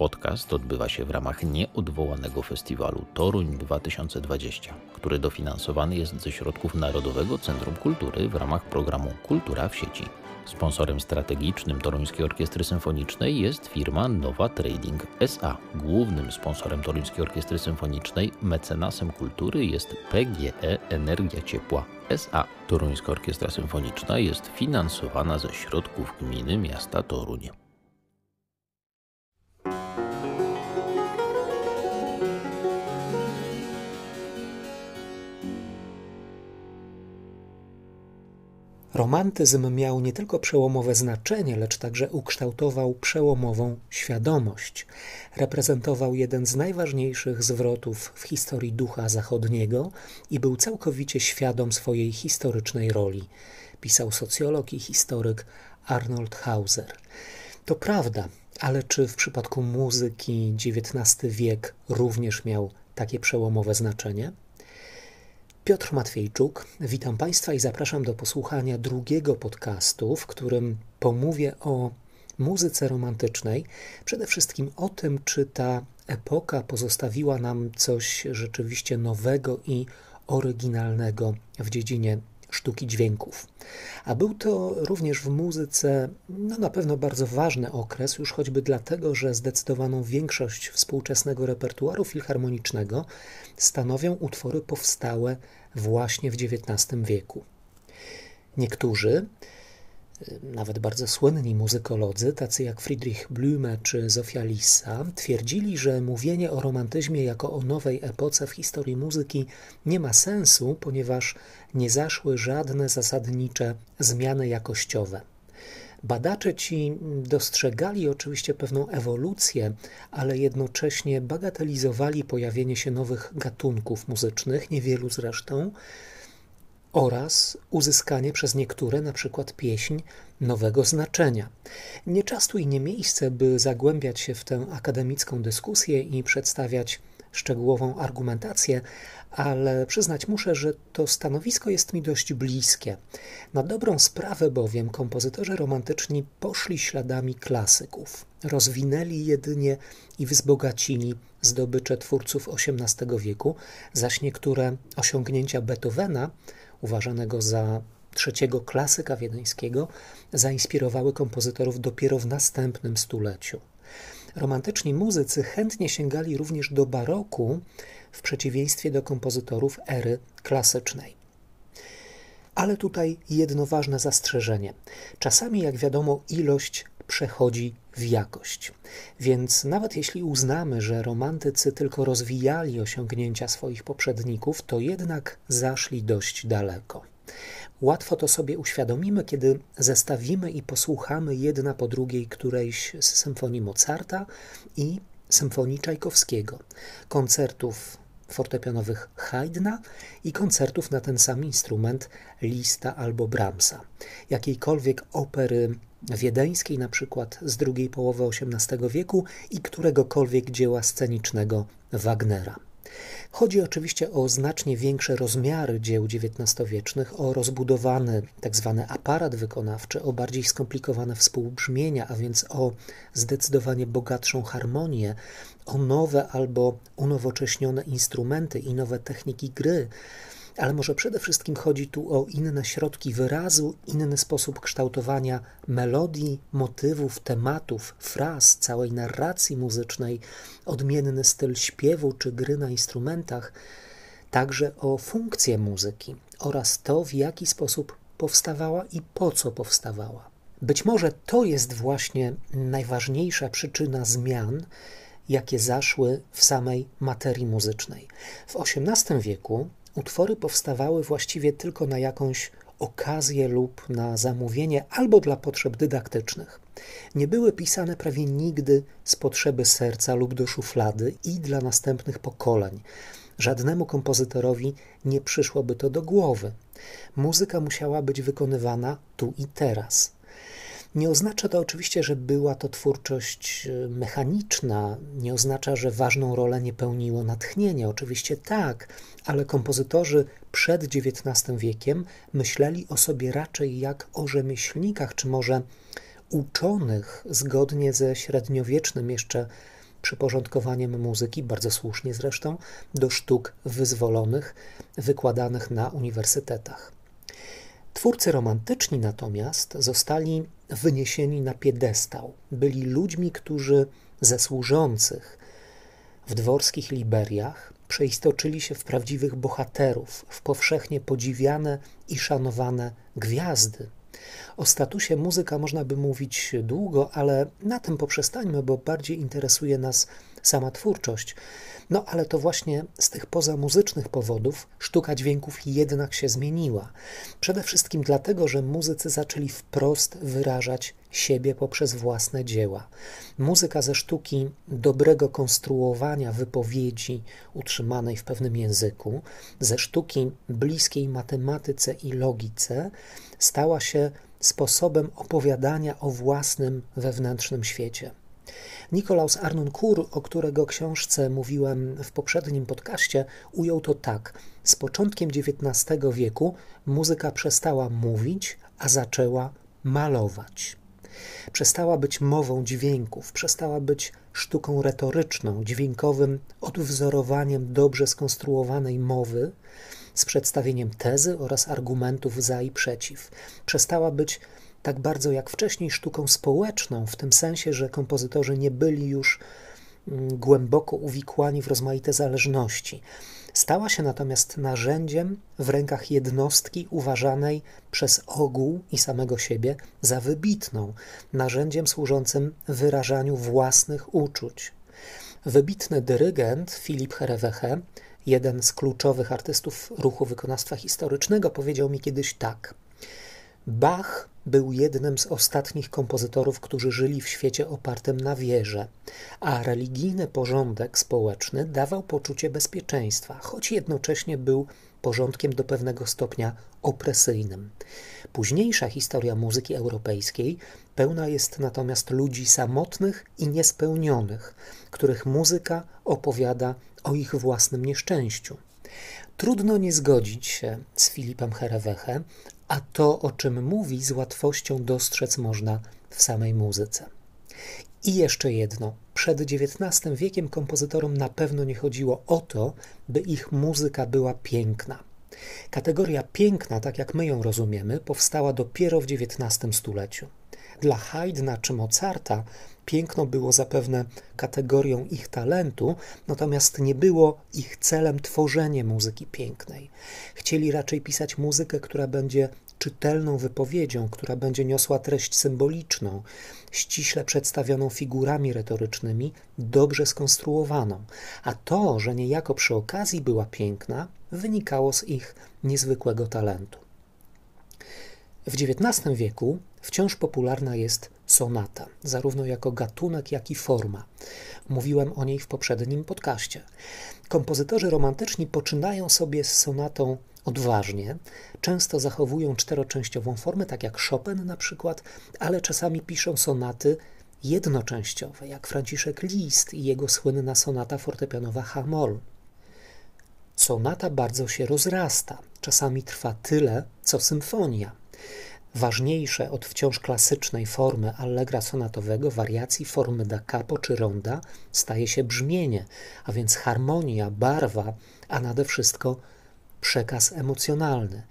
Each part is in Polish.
Podcast odbywa się w ramach nieodwołanego festiwalu Toruń 2020, który dofinansowany jest ze środków Narodowego Centrum Kultury w ramach programu Kultura w sieci. Sponsorem strategicznym Toruńskiej Orkiestry Symfonicznej jest firma Nowa Trading SA. Głównym sponsorem Toruńskiej Orkiestry Symfonicznej, mecenasem kultury jest PGE Energia Ciepła SA. Toruńska Orkiestra Symfoniczna jest finansowana ze środków gminy miasta Toruń. Romantyzm miał nie tylko przełomowe znaczenie, lecz także ukształtował przełomową świadomość. Reprezentował jeden z najważniejszych zwrotów w historii ducha zachodniego i był całkowicie świadom swojej historycznej roli, pisał socjolog i historyk Arnold Hauser. To prawda, ale czy w przypadku muzyki XIX wiek również miał takie przełomowe znaczenie? Piotr Matwiejczuk, witam Państwa i zapraszam do posłuchania drugiego podcastu, w którym pomówię o muzyce romantycznej, przede wszystkim o tym, czy ta epoka pozostawiła nam coś rzeczywiście nowego i oryginalnego w dziedzinie sztuki dźwięków. A był to również w muzyce no na pewno bardzo ważny okres, już choćby dlatego, że zdecydowaną większość współczesnego repertuaru filharmonicznego stanowią utwory powstałe właśnie w XIX wieku. Niektórzy, nawet bardzo słynni muzykolodzy, tacy jak Friedrich Blume czy Zofia Lissa, twierdzili, że mówienie o romantyzmie jako o nowej epoce w historii muzyki nie ma sensu, ponieważ nie zaszły żadne zasadnicze zmiany jakościowe. Badacze ci dostrzegali oczywiście pewną ewolucję, ale jednocześnie bagatelizowali pojawienie się nowych gatunków muzycznych, niewielu zresztą, oraz uzyskanie przez niektóre, na przykład pieśń, nowego znaczenia. Nie czasu i nie miejsce, by zagłębiać się w tę akademicką dyskusję i przedstawiać szczegółową argumentację, ale przyznać muszę, że to stanowisko jest mi dość bliskie. Na dobrą sprawę bowiem kompozytorzy romantyczni poszli śladami klasyków, rozwinęli jedynie i wzbogacili zdobycze twórców XVIII wieku, zaś niektóre osiągnięcia Beethovena, uważanego za trzeciego klasyka wiedeńskiego, zainspirowały kompozytorów dopiero w następnym stuleciu. Romantyczni muzycy chętnie sięgali również do baroku, w przeciwieństwie do kompozytorów ery klasycznej. Ale tutaj jedno ważne zastrzeżenie. Czasami, jak wiadomo, ilość przechodzi w jakość. Więc nawet jeśli uznamy, że romantycy tylko rozwijali osiągnięcia swoich poprzedników, to jednak zaszli dość daleko. Łatwo to sobie uświadomimy, kiedy zestawimy i posłuchamy jedna po drugiej którejś z symfonii Mozarta i symfonii Czajkowskiego, koncertów fortepianowych Haydna i koncertów na ten sam instrument Lista albo Brahmsa, jakiejkolwiek opery wiedeńskiej, na przykład z drugiej połowy XVIII wieku i któregokolwiek dzieła scenicznego Wagnera. Chodzi oczywiście o znacznie większe rozmiary dzieł XIX-wiecznych, o rozbudowany tzw. Tak aparat wykonawczy, o bardziej skomplikowane współbrzmienia, a więc o zdecydowanie bogatszą harmonię, o nowe albo unowocześnione instrumenty i nowe techniki gry ale może przede wszystkim chodzi tu o inne środki wyrazu, inny sposób kształtowania melodii, motywów, tematów, fraz, całej narracji muzycznej, odmienny styl śpiewu czy gry na instrumentach, także o funkcję muzyki oraz to, w jaki sposób powstawała i po co powstawała. Być może to jest właśnie najważniejsza przyczyna zmian, jakie zaszły w samej materii muzycznej. W XVIII wieku utwory powstawały właściwie tylko na jakąś okazję lub na zamówienie albo dla potrzeb dydaktycznych. Nie były pisane prawie nigdy z potrzeby serca lub do szuflady i dla następnych pokoleń. Żadnemu kompozytorowi nie przyszłoby to do głowy. Muzyka musiała być wykonywana tu i teraz. Nie oznacza to oczywiście, że była to twórczość e, mechaniczna, nie oznacza, że ważną rolę nie pełniło natchnienie. Oczywiście tak, ale kompozytorzy przed XIX wiekiem myśleli o sobie raczej jak o rzemieślnikach, czy może uczonych, zgodnie ze średniowiecznym jeszcze przyporządkowaniem muzyki, bardzo słusznie zresztą, do sztuk wyzwolonych, wykładanych na uniwersytetach. Twórcy romantyczni natomiast zostali wyniesieni na piedestał. Byli ludźmi, którzy ze służących w dworskich Liberiach przeistoczyli się w prawdziwych bohaterów, w powszechnie podziwiane i szanowane gwiazdy. O statusie muzyka można by mówić długo, ale na tym poprzestańmy, bo bardziej interesuje nas sama twórczość. No ale to właśnie z tych pozamuzycznych powodów sztuka dźwięków jednak się zmieniła. Przede wszystkim dlatego, że muzycy zaczęli wprost wyrażać siebie poprzez własne dzieła. Muzyka ze sztuki dobrego konstruowania wypowiedzi utrzymanej w pewnym języku, ze sztuki bliskiej matematyce i logice, stała się sposobem opowiadania o własnym wewnętrznym świecie. Nikolaus Arnoncourt, o którego książce mówiłem w poprzednim podcaście, ujął to tak. Z początkiem XIX wieku muzyka przestała mówić, a zaczęła malować. Przestała być mową dźwięków, przestała być sztuką retoryczną, dźwiękowym odwzorowaniem dobrze skonstruowanej mowy z przedstawieniem tezy oraz argumentów za i przeciw. Przestała być tak bardzo jak wcześniej sztuką społeczną, w tym sensie, że kompozytorzy nie byli już mm, głęboko uwikłani w rozmaite zależności. Stała się natomiast narzędziem w rękach jednostki uważanej przez ogół i samego siebie za wybitną, narzędziem służącym wyrażaniu własnych uczuć. Wybitny dyrygent Filip Hereweche, jeden z kluczowych artystów ruchu wykonawstwa historycznego, powiedział mi kiedyś tak – Bach był jednym z ostatnich kompozytorów, którzy żyli w świecie opartym na wierze, a religijny porządek społeczny dawał poczucie bezpieczeństwa, choć jednocześnie był porządkiem do pewnego stopnia opresyjnym. Późniejsza historia muzyki europejskiej pełna jest natomiast ludzi samotnych i niespełnionych, których muzyka opowiada o ich własnym nieszczęściu. Trudno nie zgodzić się z Filipem Hereweche, a to, o czym mówi, z łatwością dostrzec można w samej muzyce. I jeszcze jedno. Przed XIX wiekiem kompozytorom na pewno nie chodziło o to, by ich muzyka była piękna. Kategoria piękna, tak jak my ją rozumiemy, powstała dopiero w XIX stuleciu. Dla Haydna czy Mozarta piękno było zapewne kategorią ich talentu, natomiast nie było ich celem tworzenie muzyki pięknej. Chcieli raczej pisać muzykę, która będzie czytelną wypowiedzią, która będzie niosła treść symboliczną, ściśle przedstawioną figurami retorycznymi, dobrze skonstruowaną. A to, że niejako przy okazji była piękna, wynikało z ich niezwykłego talentu. W XIX wieku wciąż popularna jest sonata, zarówno jako gatunek, jak i forma. Mówiłem o niej w poprzednim podcaście. Kompozytorzy romantyczni poczynają sobie z sonatą odważnie, często zachowują czteroczęściową formę, tak jak Chopin na przykład, ale czasami piszą sonaty jednoczęściowe, jak Franciszek Liszt i jego słynna sonata fortepianowa H-moll. Sonata bardzo się rozrasta, czasami trwa tyle, co symfonia. Ważniejsze od wciąż klasycznej formy allegra sonatowego, wariacji formy da capo czy ronda, staje się brzmienie, a więc harmonia, barwa, a nade wszystko przekaz emocjonalny.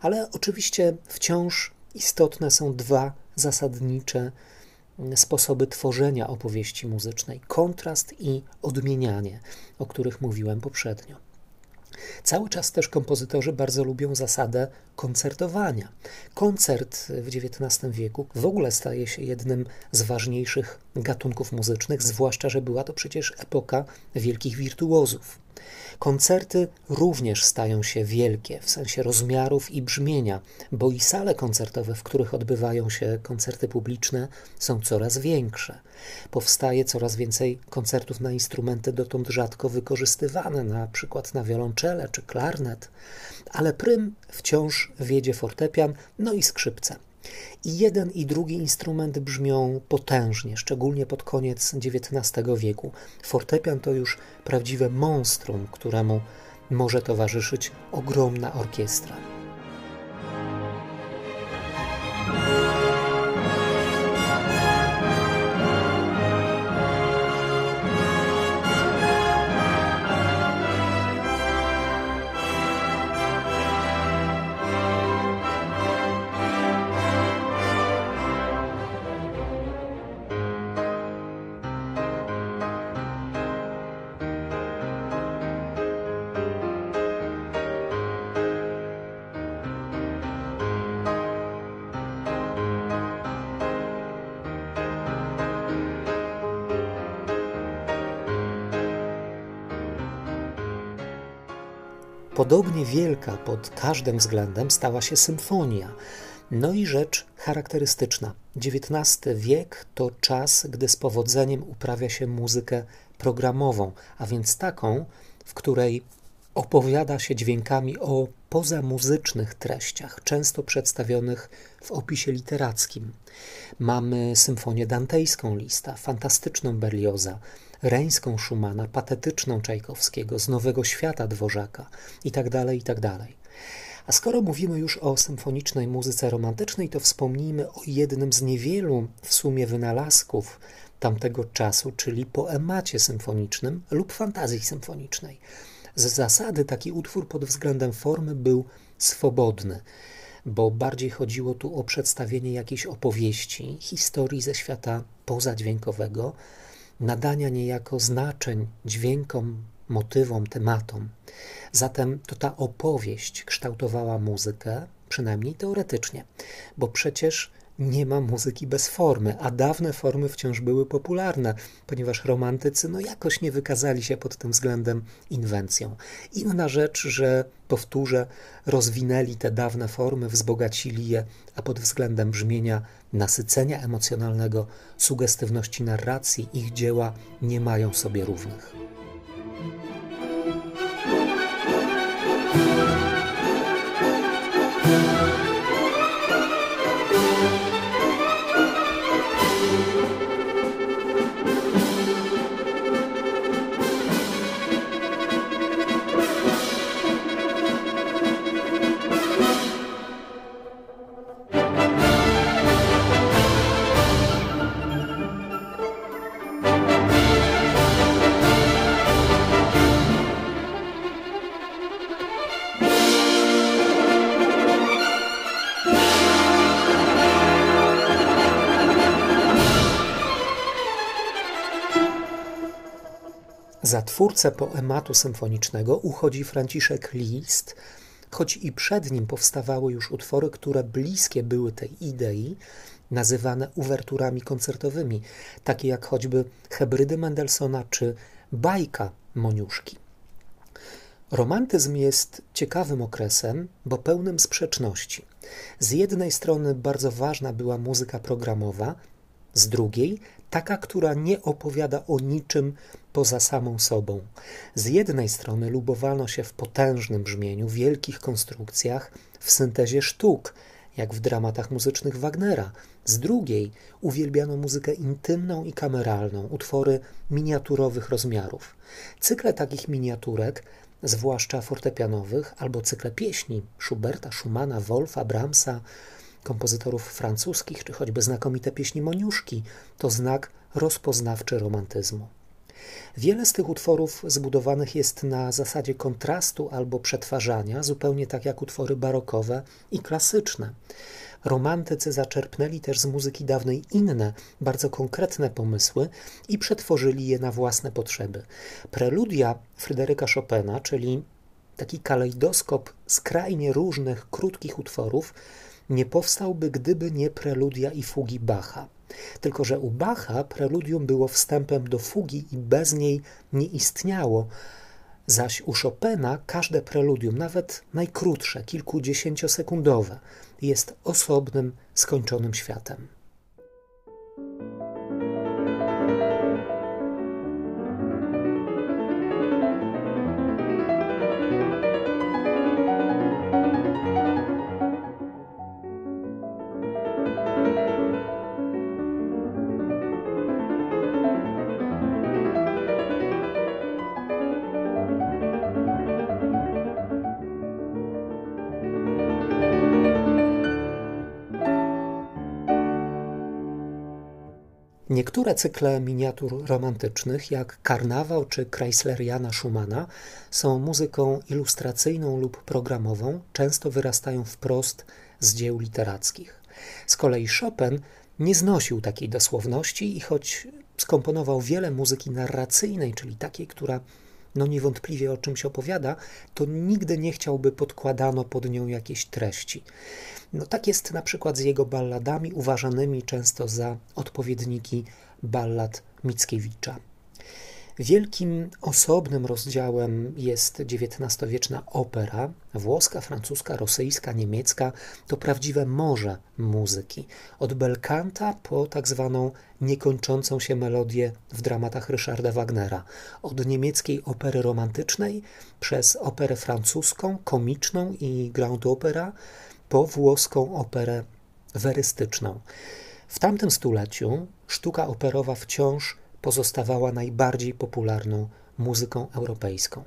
Ale oczywiście wciąż istotne są dwa zasadnicze sposoby tworzenia opowieści muzycznej: kontrast i odmienianie, o których mówiłem poprzednio. Cały czas też kompozytorzy bardzo lubią zasadę koncertowania. Koncert w XIX wieku w ogóle staje się jednym z ważniejszych gatunków muzycznych, zwłaszcza, że była to przecież epoka wielkich wirtuozów. Koncerty również stają się wielkie w sensie rozmiarów i brzmienia, bo i sale koncertowe, w których odbywają się koncerty publiczne, są coraz większe. Powstaje coraz więcej koncertów na instrumenty dotąd rzadko wykorzystywane, na przykład na wiolonczele czy klarnet, ale prym wciąż wiedzie fortepian, no i skrzypce. I jeden i drugi instrument brzmią potężnie, szczególnie pod koniec XIX wieku. Fortepian to już prawdziwe monstrum, któremu może towarzyszyć ogromna orkiestra. Podobnie wielka pod każdym względem stała się symfonia. No i rzecz charakterystyczna. XIX wiek to czas, gdy z powodzeniem uprawia się muzykę programową, a więc taką, w której opowiada się dźwiękami o pozamuzycznych treściach, często przedstawionych w opisie literackim. Mamy symfonię dantejską Lista, fantastyczną Berlioza, reńską Schumana, patetyczną Czajkowskiego, z Nowego Świata Dworzaka itd., tak itd. Tak A skoro mówimy już o symfonicznej muzyce romantycznej, to wspomnijmy o jednym z niewielu w sumie wynalazków tamtego czasu, czyli poemacie symfonicznym lub fantazji symfonicznej. Z zasady taki utwór pod względem formy był swobodny, bo bardziej chodziło tu o przedstawienie jakiejś opowieści, historii ze świata pozadźwiękowego, nadania niejako znaczeń dźwiękom, motywom, tematom. Zatem to ta opowieść kształtowała muzykę, przynajmniej teoretycznie, bo przecież nie ma muzyki bez formy, a dawne formy wciąż były popularne, ponieważ romantycy no jakoś nie wykazali się pod tym względem inwencją. Inna rzecz, że powtórzę, rozwinęli te dawne formy, wzbogacili je, a pod względem brzmienia, nasycenia emocjonalnego, sugestywności narracji ich dzieła nie mają sobie równych. Za twórcę poematu symfonicznego uchodzi Franciszek Liszt, choć i przed nim powstawały już utwory, które bliskie były tej idei, nazywane uwerturami koncertowymi, takie jak choćby Hebrydy Mendelssohna czy Bajka Moniuszki. Romantyzm jest ciekawym okresem, bo pełnym sprzeczności. Z jednej strony bardzo ważna była muzyka programowa, z drugiej taka, która nie opowiada o niczym poza samą sobą. Z jednej strony lubowano się w potężnym brzmieniu, wielkich konstrukcjach, w syntezie sztuk, jak w dramatach muzycznych Wagnera. Z drugiej uwielbiano muzykę intymną i kameralną, utwory miniaturowych rozmiarów. Cykle takich miniaturek, zwłaszcza fortepianowych, albo cykle pieśni Schuberta, Schumana, Wolfa, Brahmsa, kompozytorów francuskich, czy choćby znakomite pieśni Moniuszki, to znak rozpoznawczy romantyzmu. Wiele z tych utworów zbudowanych jest na zasadzie kontrastu albo przetwarzania, zupełnie tak jak utwory barokowe i klasyczne. Romantycy zaczerpnęli też z muzyki dawnej inne, bardzo konkretne pomysły i przetworzyli je na własne potrzeby. Preludia Fryderyka Chopina, czyli taki kalejdoskop skrajnie różnych, krótkich utworów, nie powstałby, gdyby nie preludia i fugi Bacha. Tylko, że u Bacha preludium było wstępem do fugi i bez niej nie istniało, zaś u Chopina każde preludium, nawet najkrótsze, kilkudziesięciosekundowe, jest osobnym, skończonym światem. Niektóre cykle miniatur romantycznych, jak Karnawał czy Chrysleriana Schumana, są muzyką ilustracyjną lub programową, często wyrastają wprost z dzieł literackich. Z kolei Chopin nie znosił takiej dosłowności i choć skomponował wiele muzyki narracyjnej, czyli takiej, która no niewątpliwie o czymś opowiada, to nigdy nie chciałby podkładano pod nią jakieś treści. No tak jest na przykład z jego balladami, uważanymi często za odpowiedniki ballad Mickiewicza. Wielkim osobnym rozdziałem jest XIX-wieczna opera, włoska, francuska, rosyjska, niemiecka. To prawdziwe morze muzyki. Od belkanta po tak zwaną niekończącą się melodię w dramatach Ryszarda Wagnera. Od niemieckiej opery romantycznej przez operę francuską, komiczną i grand opera, po włoską operę werystyczną. W tamtym stuleciu sztuka operowa wciąż pozostawała najbardziej popularną muzyką europejską.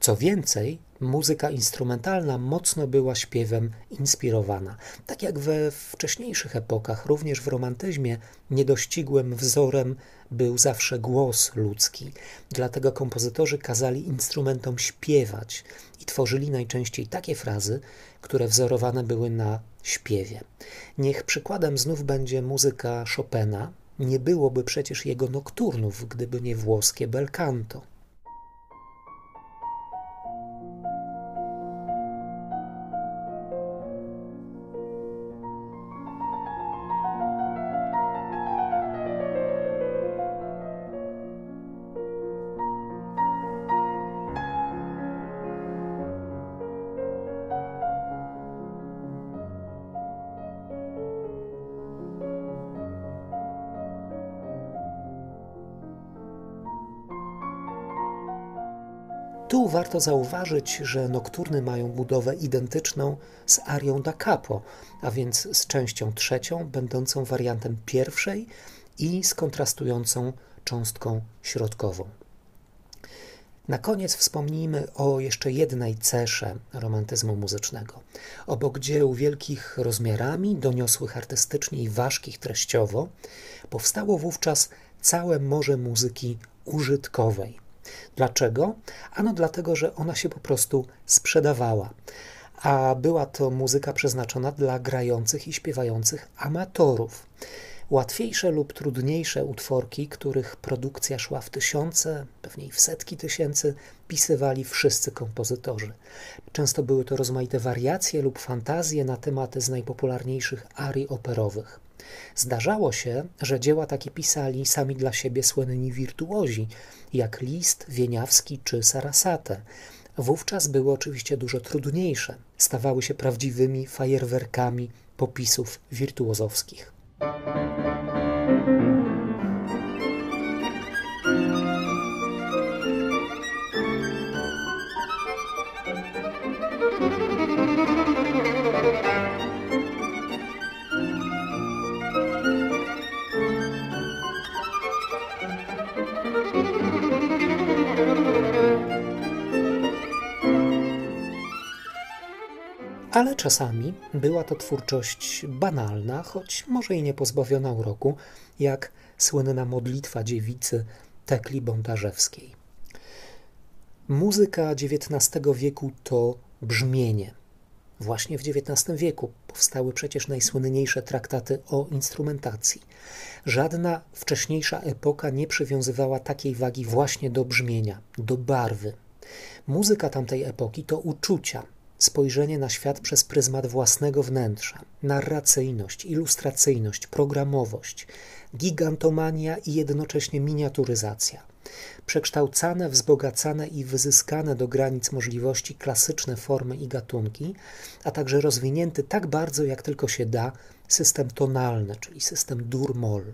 Co więcej, muzyka instrumentalna mocno była śpiewem inspirowana. Tak jak we wcześniejszych epokach, również w romantyzmie niedościgłym wzorem był zawsze głos ludzki. Dlatego kompozytorzy kazali instrumentom śpiewać i tworzyli najczęściej takie frazy, które wzorowane były na śpiewie. Niech przykładem znów będzie muzyka Chopina, nie byłoby przecież jego nokturnów, gdyby nie włoskie bel canto. Tu warto zauważyć, że nokturny mają budowę identyczną z arią da capo, a więc z częścią trzecią, będącą wariantem pierwszej i z kontrastującą cząstką środkową. Na koniec wspomnijmy o jeszcze jednej cesze romantyzmu muzycznego. Obok dzieł wielkich rozmiarami, doniosłych artystycznie i ważkich treściowo, powstało wówczas całe morze muzyki użytkowej Dlaczego? Ano dlatego, że ona się po prostu sprzedawała. A była to muzyka przeznaczona dla grających i śpiewających amatorów. Łatwiejsze lub trudniejsze utworki, których produkcja szła w tysiące, pewnie i w setki tysięcy, pisywali wszyscy kompozytorzy. Często były to rozmaite wariacje lub fantazje na tematy z najpopularniejszych arii operowych. Zdarzało się, że dzieła takie pisali sami dla siebie słynni wirtuozi, jak List, Wieniawski czy Sarasate. Wówczas były oczywiście dużo trudniejsze, stawały się prawdziwymi fajerwerkami popisów wirtuozowskich. Czasami była to twórczość banalna, choć może i nie pozbawiona uroku, jak słynna modlitwa dziewicy Tekli Bondarzewskiej. Muzyka XIX wieku to brzmienie. Właśnie w XIX wieku powstały przecież najsłynniejsze traktaty o instrumentacji. Żadna wcześniejsza epoka nie przywiązywała takiej wagi właśnie do brzmienia, do barwy. Muzyka tamtej epoki to uczucia, spojrzenie na świat przez pryzmat własnego wnętrza, narracyjność, ilustracyjność, programowość, gigantomania i jednocześnie miniaturyzacja. Przekształcane, wzbogacane i wyzyskane do granic możliwości klasyczne formy i gatunki, a także rozwinięty tak bardzo, jak tylko się da, system tonalny, czyli system dur-moll.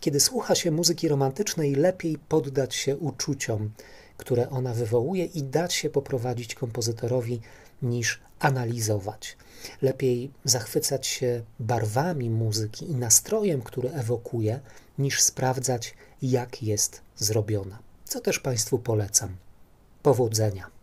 Kiedy słucha się muzyki romantycznej, lepiej poddać się uczuciom, które ona wywołuje i dać się poprowadzić kompozytorowi niż analizować. Lepiej zachwycać się barwami muzyki i nastrojem, który ewokuje, niż sprawdzać, jak jest zrobiona. Co też Państwu polecam. Powodzenia.